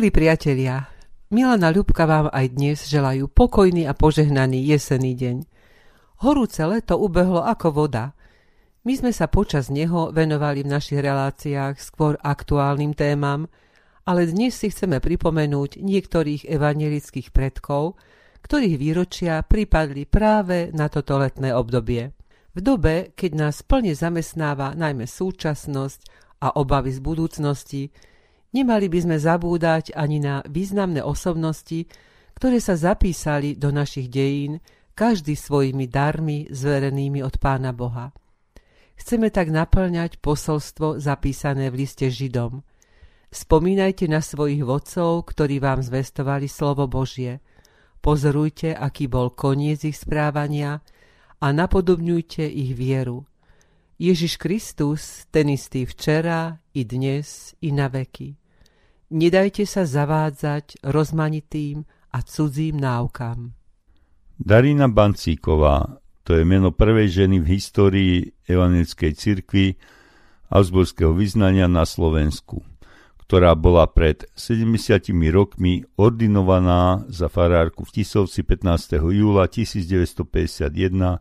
Milí priatelia, Milana Ľubka vám aj dnes želajú pokojný a požehnaný jesený deň. Horúce leto ubehlo ako voda. My sme sa počas neho venovali v našich reláciách skôr aktuálnym témam, ale dnes si chceme pripomenúť niektorých evangelických predkov, ktorých výročia pripadli práve na toto letné obdobie. V dobe, keď nás plne zamestnáva najmä súčasnosť a obavy z budúcnosti, nemali by sme zabúdať ani na významné osobnosti, ktoré sa zapísali do našich dejín, každý svojimi darmi zverenými od Pána Boha. Chceme tak naplňať posolstvo zapísané v liste Židom. Spomínajte na svojich vodcov, ktorí vám zvestovali slovo Božie. Pozorujte, aký bol koniec ich správania, a napodobňujte ich vieru. Ježiš Kristus, ten istý včera, i dnes, i na veky. Nedajte sa zavádzať rozmanitým a cudzím náukam. Darina Bancíková, to je meno prvej ženy v histórii evangelickej cirkvi Augsburského vyznania na Slovensku, ktorá bola pred 70 rokmi ordinovaná za farárku v Tisovci 15. júla 1951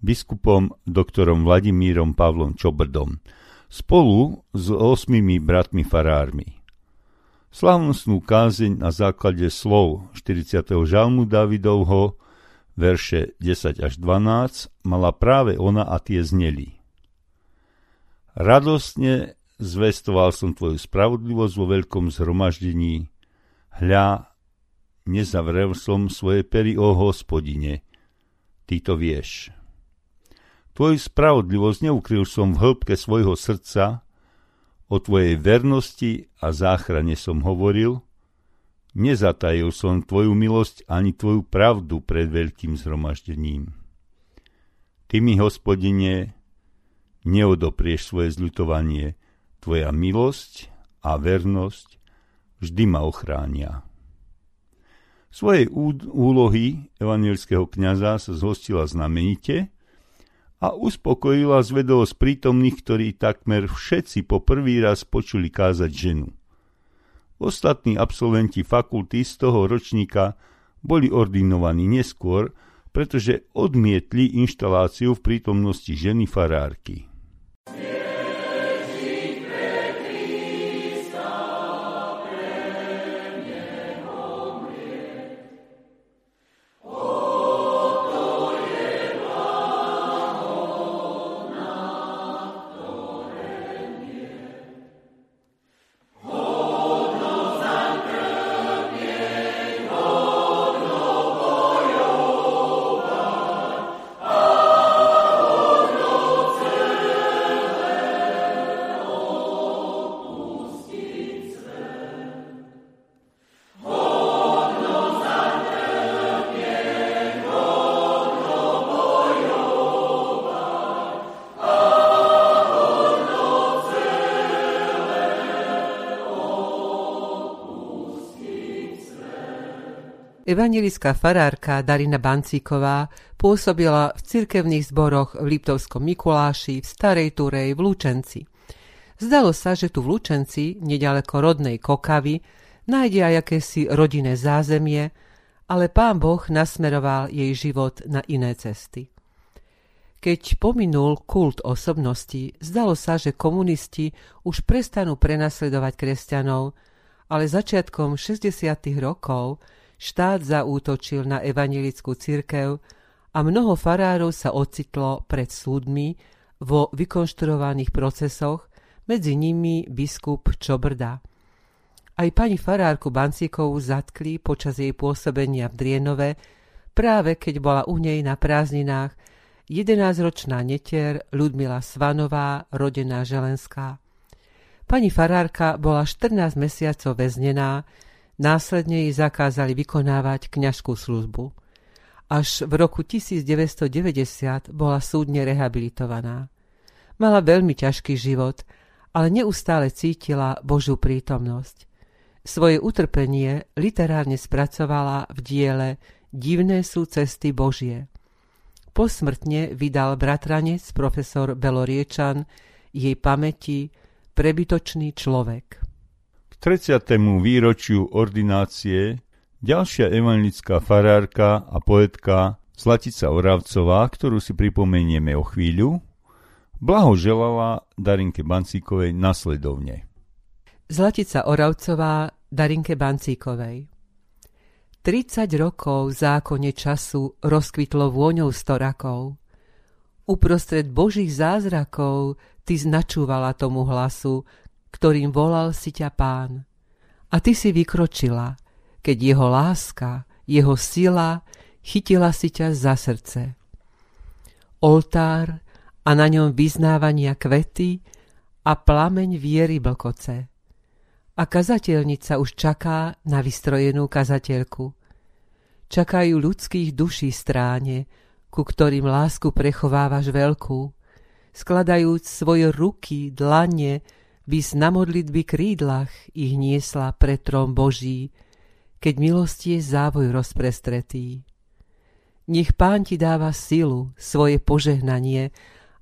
biskupom doktorom Vladimírom Pavlom Čobrdom spolu s osmými bratmi farármi. Slavnostnú kázeň na základe slov 40. žalmu Davidovho verše 10 až 12, mala práve ona a tie zneli. Radostne zvestoval som tvoju spravodlivosť vo veľkom zhromaždení. Hľa, nezavrel som svoje pery o hospodine. Ty to vieš. Tvoju spravodlivosť neukryl som v hĺbke svojho srdca, o tvojej vernosti a záchrane som hovoril – Nezatajil som tvoju milosť ani tvoju pravdu pred veľkým zhromaždením. Ty mi, hospodine, neodoprieš svoje zľutovanie, tvoja milosť a vernosť vždy ma ochránia. Svojej úlohy evanielského kniaza sa zhostila znamenite a uspokojila zvedovosť prítomných, ktorí takmer všetci po prvý raz počuli kázať ženu. Ostatní absolventi fakulty z toho ročníka boli ordinovaní neskôr, pretože odmietli inštaláciu v prítomnosti ženy farárky. Evangelická farárka Darina Bancíková pôsobila v cirkevných zboroch v Liptovskom Mikuláši, v Starej Turej, v Lučenci. Zdalo sa, že tu v Lučenci, nedaleko rodnej Kokavy, nájde aj akési rodinné zázemie, ale pán Boh nasmeroval jej život na iné cesty. Keď pominul kult osobnosti, zdalo sa, že komunisti už prestanú prenasledovať kresťanov, ale začiatkom 60. rokov štát zaútočil na evanilickú cirkev a mnoho farárov sa ocitlo pred súdmi vo vykonštruovaných procesoch, medzi nimi biskup Čobrda. Aj pani farárku Bancíkovú zatkli počas jej pôsobenia v Drienove, práve keď bola u nej na prázdninách 11-ročná netier Ludmila Svanová, rodená Želenská. Pani farárka bola 14 mesiacov väznená, Následne jej zakázali vykonávať kňažskú službu. Až v roku 1990 bola súdne rehabilitovaná. Mala veľmi ťažký život, ale neustále cítila Božú prítomnosť. Svoje utrpenie literárne spracovala v diele Divné sú cesty Božie. Posmrtne vydal bratranec profesor Beloriečan jej pamäti Prebytočný človek 30. výročiu ordinácie ďalšia evangelická farárka a poetka Zlatica Oravcová, ktorú si pripomenieme o chvíľu, blahoželala Darinke Bancíkovej nasledovne. Zlatica Oravcová Darinke Bancíkovej 30 rokov v zákone času rozkvitlo vôňou storakov. Uprostred božích zázrakov ty značúvala tomu hlasu, ktorým volal si ťa pán. A ty si vykročila, keď jeho láska, jeho sila chytila si ťa za srdce. Oltár a na ňom vyznávania kvety a plameň viery blkoce. A kazateľnica už čaká na vystrojenú kazateľku. Čakajú ľudských duší stráne, ku ktorým lásku prechovávaš veľkú, skladajúc svoje ruky, dlane, bys na modlitby krídlach ich niesla pre trom Boží, keď milosti je závoj rozprestretý. Nech Pán ti dáva silu, svoje požehnanie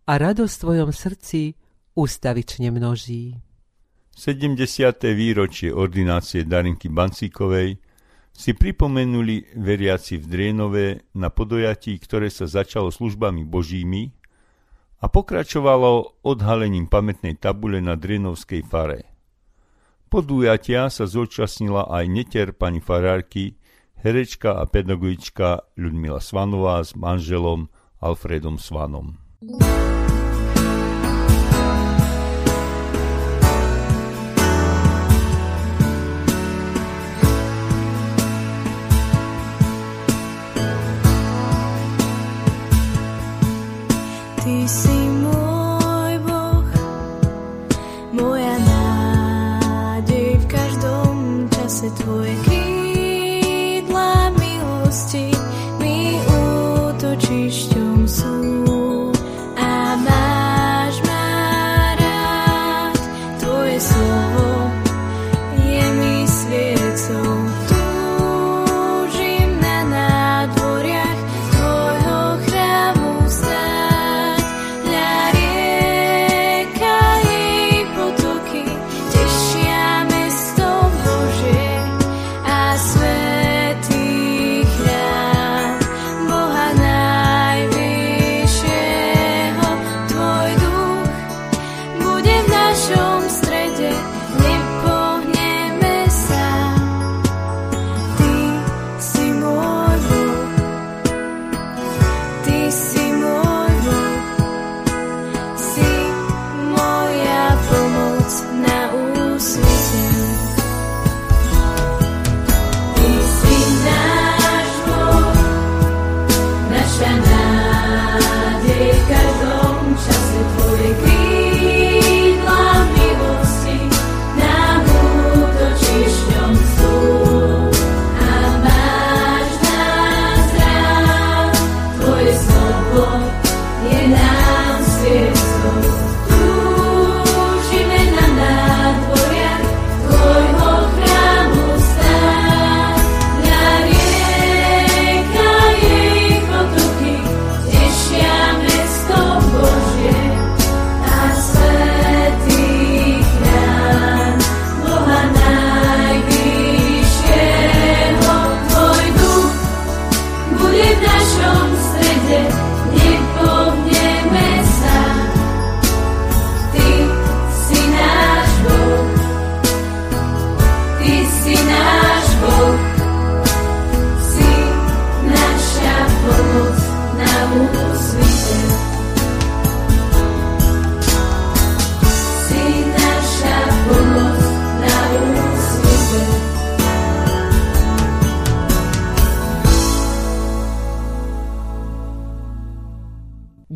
a radosť v tvojom srdci ustavične množí. 70. výročie ordinácie Darinky Bancíkovej si pripomenuli veriaci v Drienove na podojatí, ktoré sa začalo službami božími a pokračovalo odhalením pamätnej tabule na Drenovskej fare. Podujatia sa zúčastnila aj neter pani farárky, herečka a pedagogička Ľudmila Svanová s manželom Alfredom Svanom. see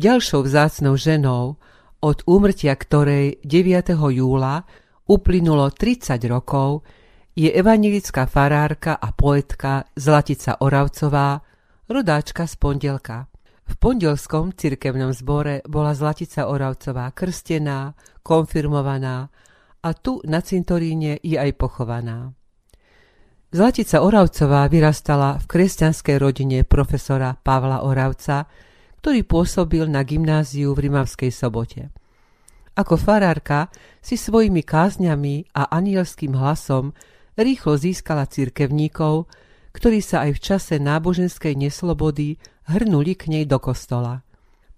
Ďalšou vzácnou ženou, od úmrtia ktorej 9. júla uplynulo 30 rokov, je evangelická farárka a poetka Zlatica Oravcová, rodáčka z pondelka. V pondelskom cirkevnom zbore bola Zlatica Oravcová krstená, konfirmovaná a tu na cintoríne je aj pochovaná. Zlatica Oravcová vyrastala v kresťanskej rodine profesora Pavla Oravca, ktorý pôsobil na gymnáziu v Rimavskej sobote. Ako farárka si svojimi kázňami a anielským hlasom rýchlo získala cirkevníkov, ktorí sa aj v čase náboženskej neslobody hrnuli k nej do kostola.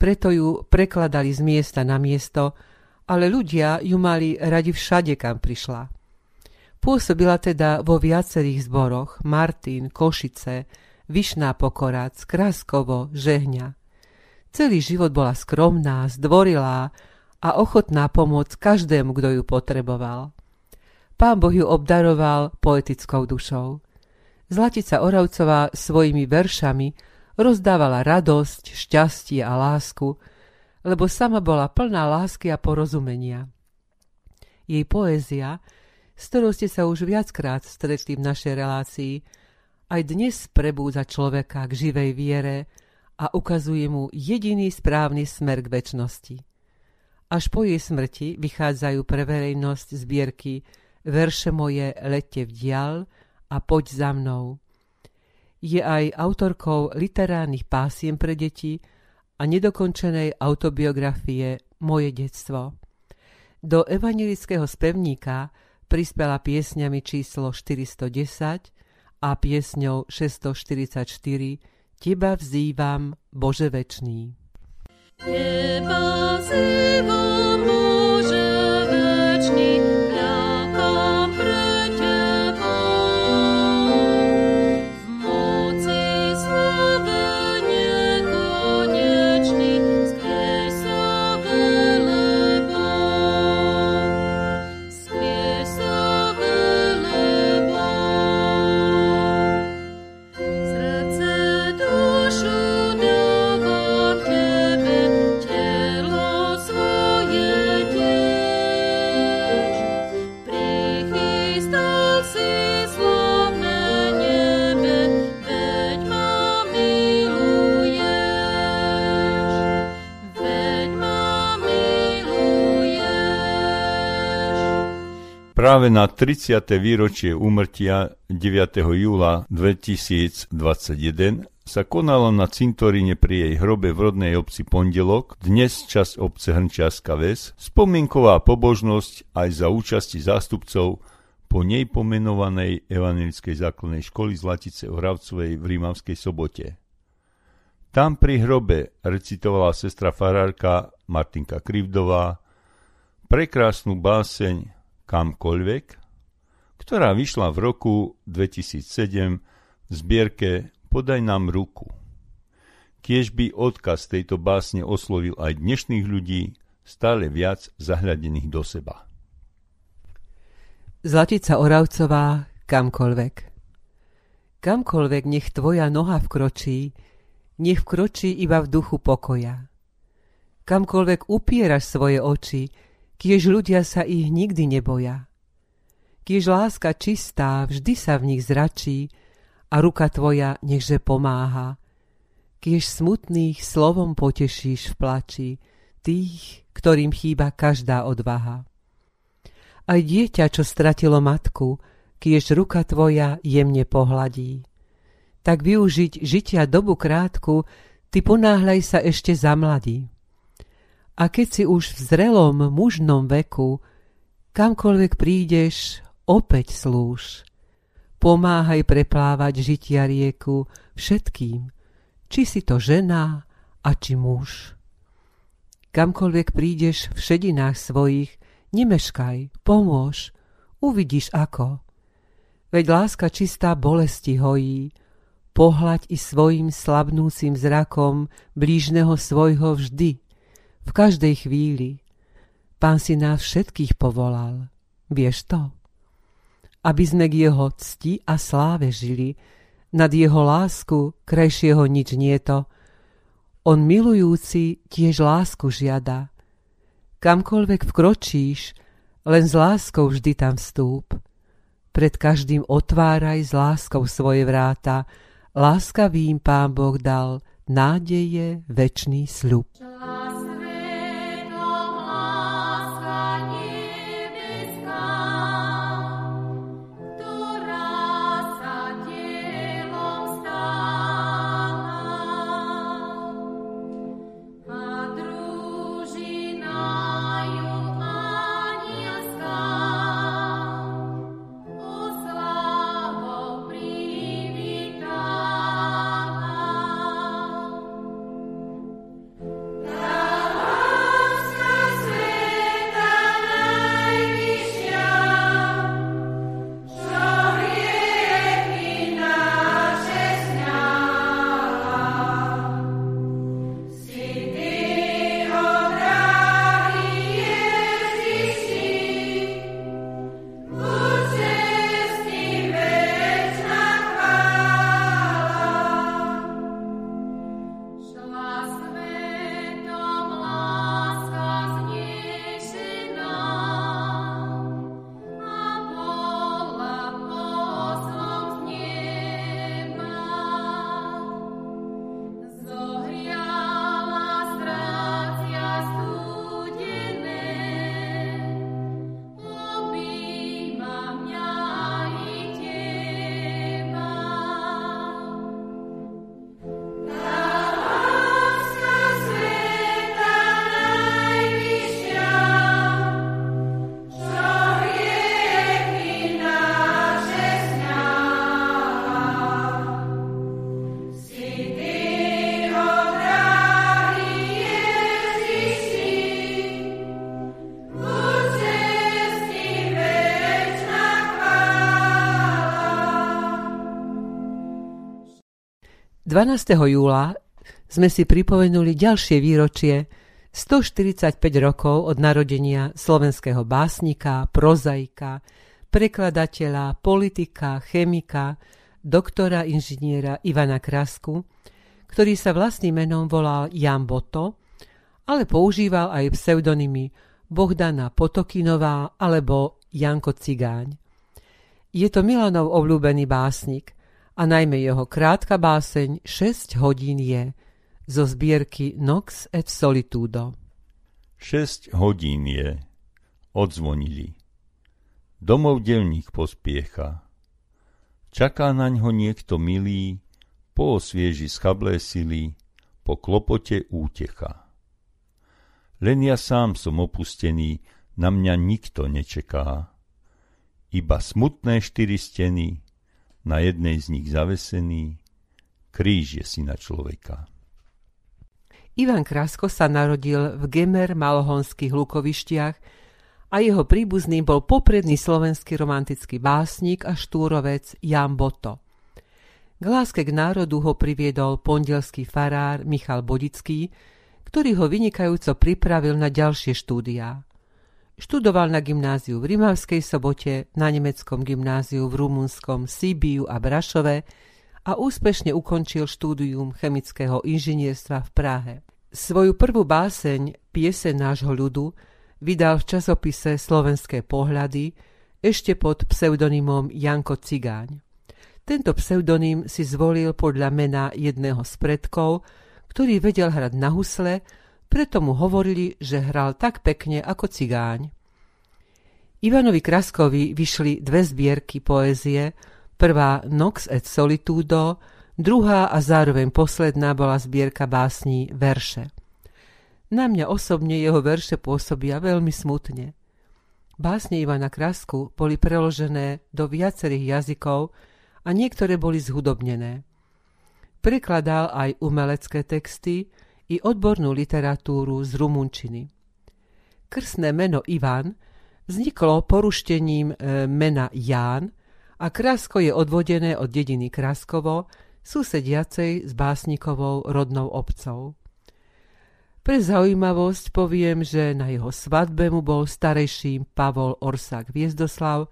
Preto ju prekladali z miesta na miesto, ale ľudia ju mali radi všade, kam prišla. Pôsobila teda vo viacerých zboroch Martin, Košice, Vyšná Pokorac, Kraskovo, Žehňa. Celý život bola skromná, zdvorilá a ochotná pomôcť každému, kto ju potreboval. Pán Boh ju obdaroval poetickou dušou. Zlatica Oravcová svojimi veršami rozdávala radosť, šťastie a lásku, lebo sama bola plná lásky a porozumenia. Jej poézia s ktorou ste sa už viackrát stretli v našej relácii, aj dnes prebúza človeka k živej viere a ukazuje mu jediný správny smer k väčšnosti. Až po jej smrti vychádzajú pre verejnosť zbierky Verše moje lete v dial a Poď za mnou. Je aj autorkou literárnych pásiem pre deti a nedokončenej autobiografie Moje detstvo. Do evangelického spevníka prispela piesňami číslo 410 a piesňou 644 Teba vzývam, Bože večný. Teba vzývam, Práve na 30. výročie úmrtia 9. júla 2021 sa konalo na cintoríne pri jej hrobe v rodnej obci Pondelok, dnes čas obce Hrnčiarska Ves, spomienková pobožnosť aj za účasti zástupcov po nej pomenovanej Evangelickej základnej školy Zlatice Oravcovej v Rímavskej sobote. Tam pri hrobe recitovala sestra farárka Martinka Krivdová prekrásnu báseň kamkoľvek, ktorá vyšla v roku 2007 v zbierke Podaj nám ruku. Kiež by odkaz tejto básne oslovil aj dnešných ľudí, stále viac zahľadených do seba. Zlatica Oravcová, kamkoľvek. Kamkoľvek nech tvoja noha vkročí, nech vkročí iba v duchu pokoja. Kamkoľvek upieraš svoje oči, kiež ľudia sa ich nikdy neboja. Kiež láska čistá vždy sa v nich zračí a ruka tvoja nechže pomáha. Kiež smutných slovom potešíš v plači tých, ktorým chýba každá odvaha. Aj dieťa, čo stratilo matku, kiež ruka tvoja jemne pohladí. Tak využiť žitia dobu krátku, ty ponáhľaj sa ešte za mladý. A keď si už v zrelom mužnom veku, kamkoľvek prídeš, opäť slúž. Pomáhaj preplávať žitia rieku všetkým, či si to žena a či muž. Kamkoľvek prídeš v šedinách svojich, nemeškaj, pomôž, uvidíš ako. Veď láska čistá bolesti hojí, pohľaď i svojim slabnúcim zrakom blížneho svojho vždy, v každej chvíli. Pán si nás všetkých povolal. Vieš to? Aby sme k jeho cti a sláve žili, nad jeho lásku krajšieho nič nie to. On milujúci tiež lásku žiada. Kamkoľvek vkročíš, len s láskou vždy tam vstúp. Pred každým otváraj s láskou svoje vráta, láskavým pán Boh dal nádeje, večný sľub. 12. júla sme si pripomenuli ďalšie výročie 145 rokov od narodenia slovenského básnika, prozaika, prekladateľa, politika, chemika, doktora inžiniera Ivana Krasku, ktorý sa vlastným menom volal Jan Boto, ale používal aj pseudonymy Bohdana Potokinová alebo Janko Cigáň. Je to Milanov obľúbený básnik a najmä jeho krátka báseň 6 hodín je zo zbierky Nox et Solitudo. 6 hodín je, odzvonili. Domov delník pospiecha. Čaká na ňo niekto milý, po osvieži schablé sily, po klopote útecha. Len ja sám som opustený, na mňa nikto nečeká. Iba smutné štyri steny, na jednej z nich zavesený, kríž je syna človeka. Ivan Krasko sa narodil v Gemer malohonských lukovištiach a jeho príbuzným bol popredný slovenský romantický básnik a štúrovec Jan Boto. K láske k národu ho priviedol pondelský farár Michal Bodický, ktorý ho vynikajúco pripravil na ďalšie štúdiá. Študoval na gymnáziu v Rimavskej sobote, na nemeckom gymnáziu v rumunskom Sibiu a Brašove a úspešne ukončil štúdium chemického inžinierstva v Prahe. Svoju prvú báseň, piese nášho ľudu, vydal v časopise Slovenské pohľady ešte pod pseudonymom Janko Cigáň. Tento pseudonym si zvolil podľa mena jedného z predkov, ktorý vedel hrať na husle preto mu hovorili, že hral tak pekne ako cigáň. Ivanovi Kraskovi vyšli dve zbierky poézie, prvá Nox et Solitudo, druhá a zároveň posledná bola zbierka básní Verše. Na mňa osobne jeho verše pôsobia veľmi smutne. Básne Ivana Krasku boli preložené do viacerých jazykov a niektoré boli zhudobnené. Prekladal aj umelecké texty, i odbornú literatúru z rumunčiny. Krsné meno Ivan vzniklo poruštením e, mena Ján a Krasko je odvodené od dediny Kraskovo, susediacej s básnikovou rodnou obcov. Pre zaujímavosť poviem, že na jeho svadbe mu bol starejším Pavol Orsák Viezdoslav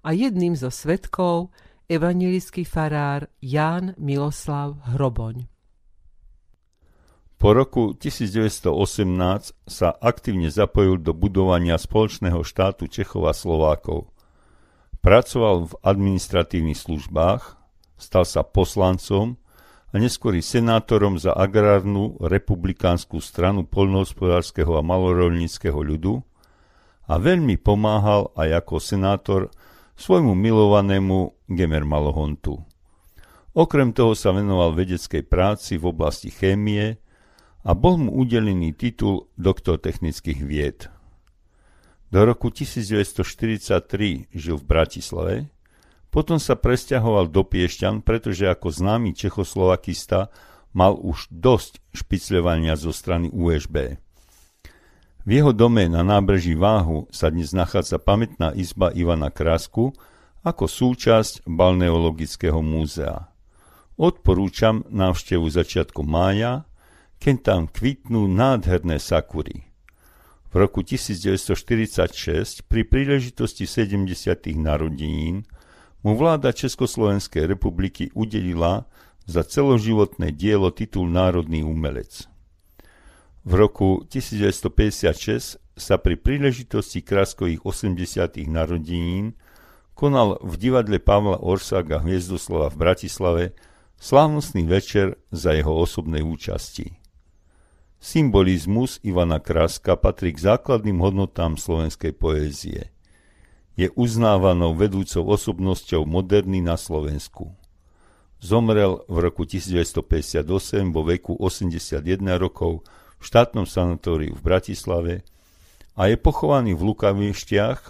a jedným zo svetkov evangelický farár Ján Miloslav Hroboň. Po roku 1918 sa aktívne zapojil do budovania spoločného štátu Čechov a Slovákov. Pracoval v administratívnych službách, stal sa poslancom a neskôr senátorom za agrárnu republikánsku stranu poľnohospodárskeho a malorolníckého ľudu a veľmi pomáhal aj ako senátor svojmu milovanému Gemer Malohontu. Okrem toho sa venoval vedeckej práci v oblasti chémie, a bol mu udelený titul doktor technických vied. Do roku 1943 žil v Bratislave, potom sa presťahoval do Piešťan, pretože ako známy Čechoslovakista mal už dosť špicľovania zo strany USB. V jeho dome na nábreží Váhu sa dnes nachádza pamätná izba Ivana Krásku ako súčasť Balneologického múzea. Odporúčam návštevu začiatku mája keď tam kvitnú nádherné sakury. V roku 1946 pri príležitosti 70. narodenín mu vláda Československej republiky udelila za celoživotné dielo titul Národný umelec. V roku 1956 sa pri príležitosti kráskových 80. narodenín konal v divadle Pavla Orsaga Hviezdoslova v Bratislave slávnostný večer za jeho osobnej účasti. Symbolizmus Ivana Kraska patrí k základným hodnotám slovenskej poézie. Je uznávanou vedúcou osobnosťou moderny na Slovensku. Zomrel v roku 1958 vo veku 81 rokov v štátnom sanatóriu v Bratislave a je pochovaný v Lukavištiach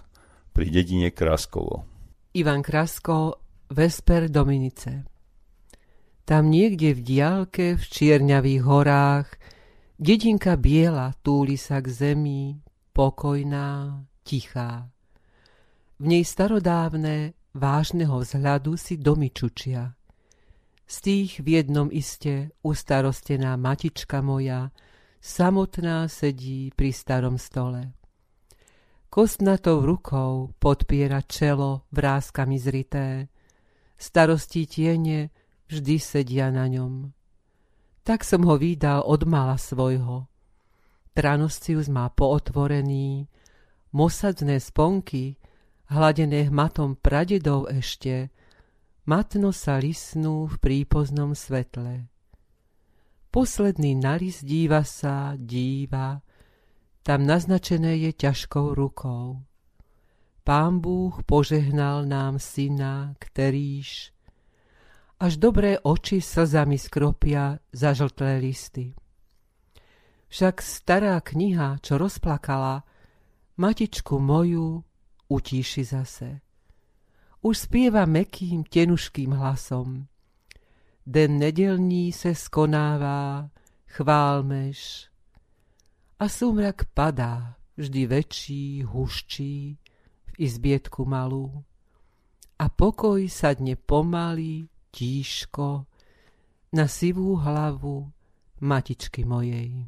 pri dedine Kraskovo. Ivan Krasko, Vesper Dominice Tam niekde v diálke v čierňavých horách Dedinka biela túli sa k zemi, pokojná, tichá. V nej starodávne, vážneho vzhľadu si domy čučia. Z tých v jednom iste ustarostená matička moja, samotná sedí pri starom stole. Kostnatou rukou podpiera čelo vrázkami zrité, starostí tiene vždy sedia na ňom. Tak som ho vydal od mala svojho. Tranoscius má pootvorený, mosadné sponky, hladené hmatom pradedov ešte, matno sa lisnú v prípoznom svetle. Posledný nalis díva sa, díva, tam naznačené je ťažkou rukou. Pán Búh požehnal nám syna, ktorýž až dobré oči slzami skropia zažltlé listy. Však stará kniha, čo rozplakala, matičku moju utíši zase. Už spieva mekým, tenuškým hlasom. Den nedelní se skonává, chválmeš. A súmrak padá, vždy väčší, huščí, v izbietku malú. A pokoj sadne pomaly, tížko, na sivú hlavu matičky mojej.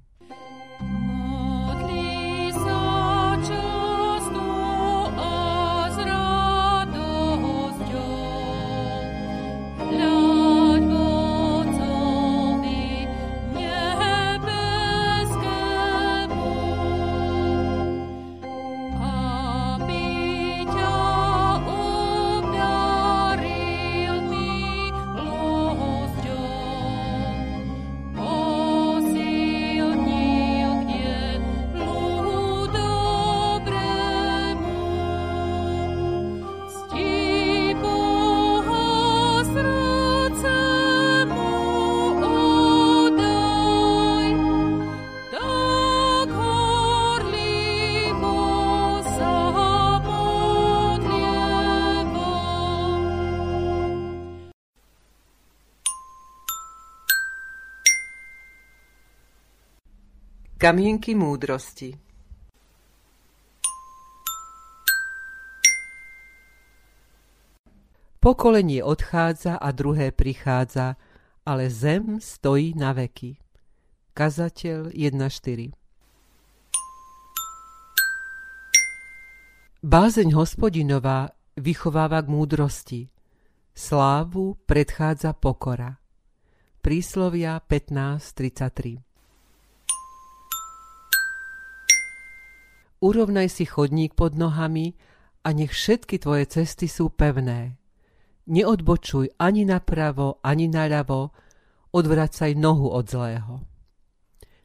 Kamienky múdrosti Pokolenie odchádza a druhé prichádza, ale zem stojí na veky. Kazateľ 1.4 Bázeň hospodinová vychováva k múdrosti. Slávu predchádza pokora. Príslovia 15.33 Urovnaj si chodník pod nohami a nech všetky tvoje cesty sú pevné. Neodbočuj ani napravo, ani naľavo, odvracaj nohu od zlého.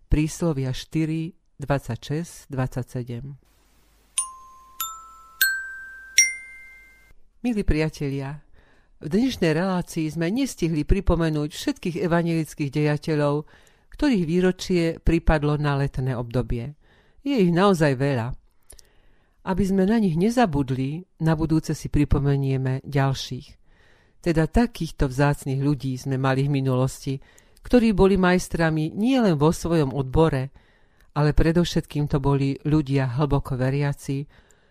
Príslovia 4, 26, 27 Milí priatelia, v dnešnej relácii sme nestihli pripomenúť všetkých evangelických dejateľov, ktorých výročie pripadlo na letné obdobie. Je ich naozaj veľa. Aby sme na nich nezabudli, na budúce si pripomenieme ďalších. Teda takýchto vzácných ľudí sme mali v minulosti, ktorí boli majstrami nielen vo svojom odbore, ale predovšetkým to boli ľudia hlboko veriaci,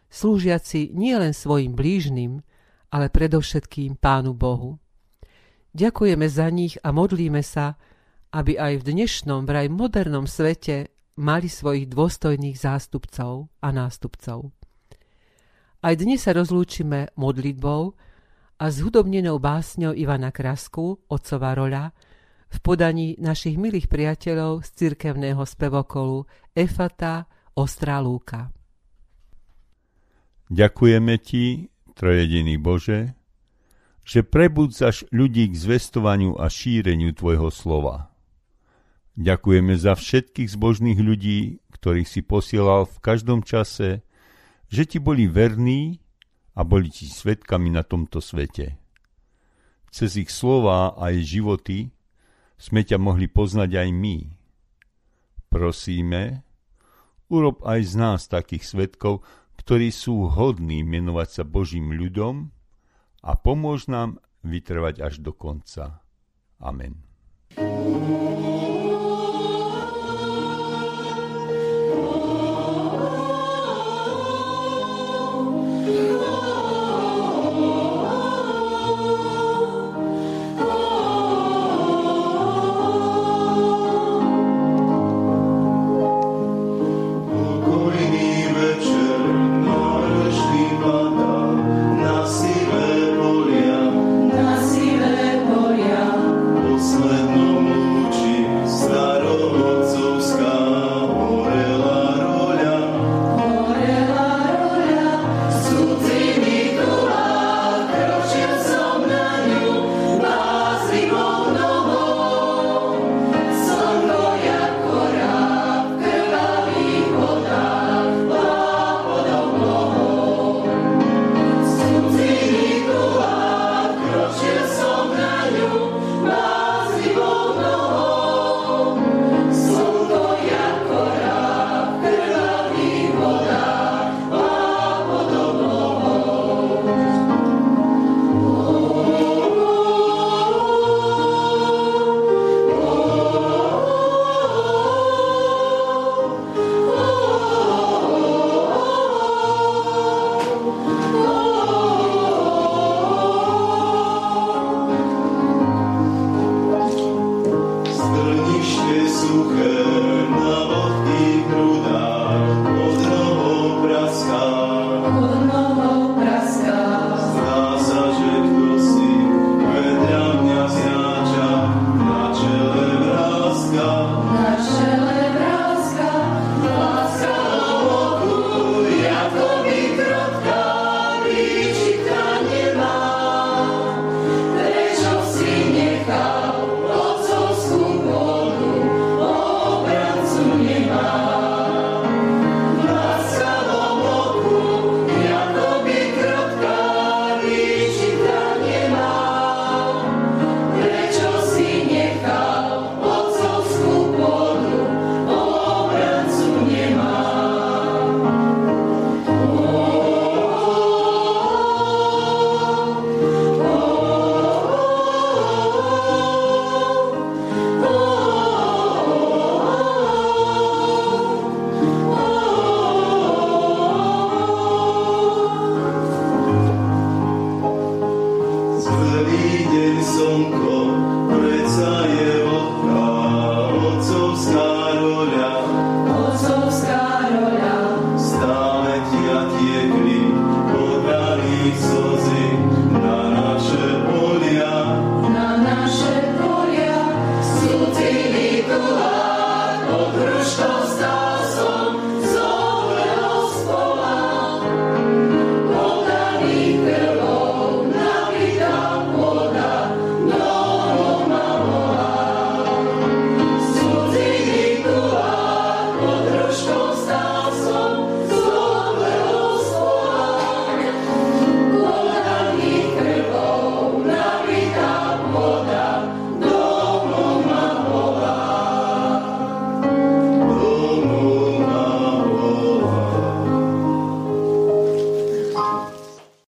slúžiaci nielen svojim blížnym, ale predovšetkým Pánu Bohu. Ďakujeme za nich a modlíme sa, aby aj v dnešnom vraj modernom svete mali svojich dôstojných zástupcov a nástupcov. Aj dnes sa rozlúčime modlitbou a s hudobnenou básňou Ivana Krasku, otcová roľa, v podaní našich milých priateľov z cirkevného spevokolu Efata Ostrá Lúka. Ďakujeme Ti, trojediný Bože, že prebudzaš ľudí k zvestovaniu a šíreniu Tvojho slova. Ďakujeme za všetkých zbožných ľudí, ktorých si posielal v každom čase, že ti boli verní a boli ti svetkami na tomto svete. Cez ich slova a ich životy sme ťa mohli poznať aj my. Prosíme, urob aj z nás takých svetkov, ktorí sú hodní menovať sa Božím ľudom a pomôž nám vytrvať až do konca. Amen. thank you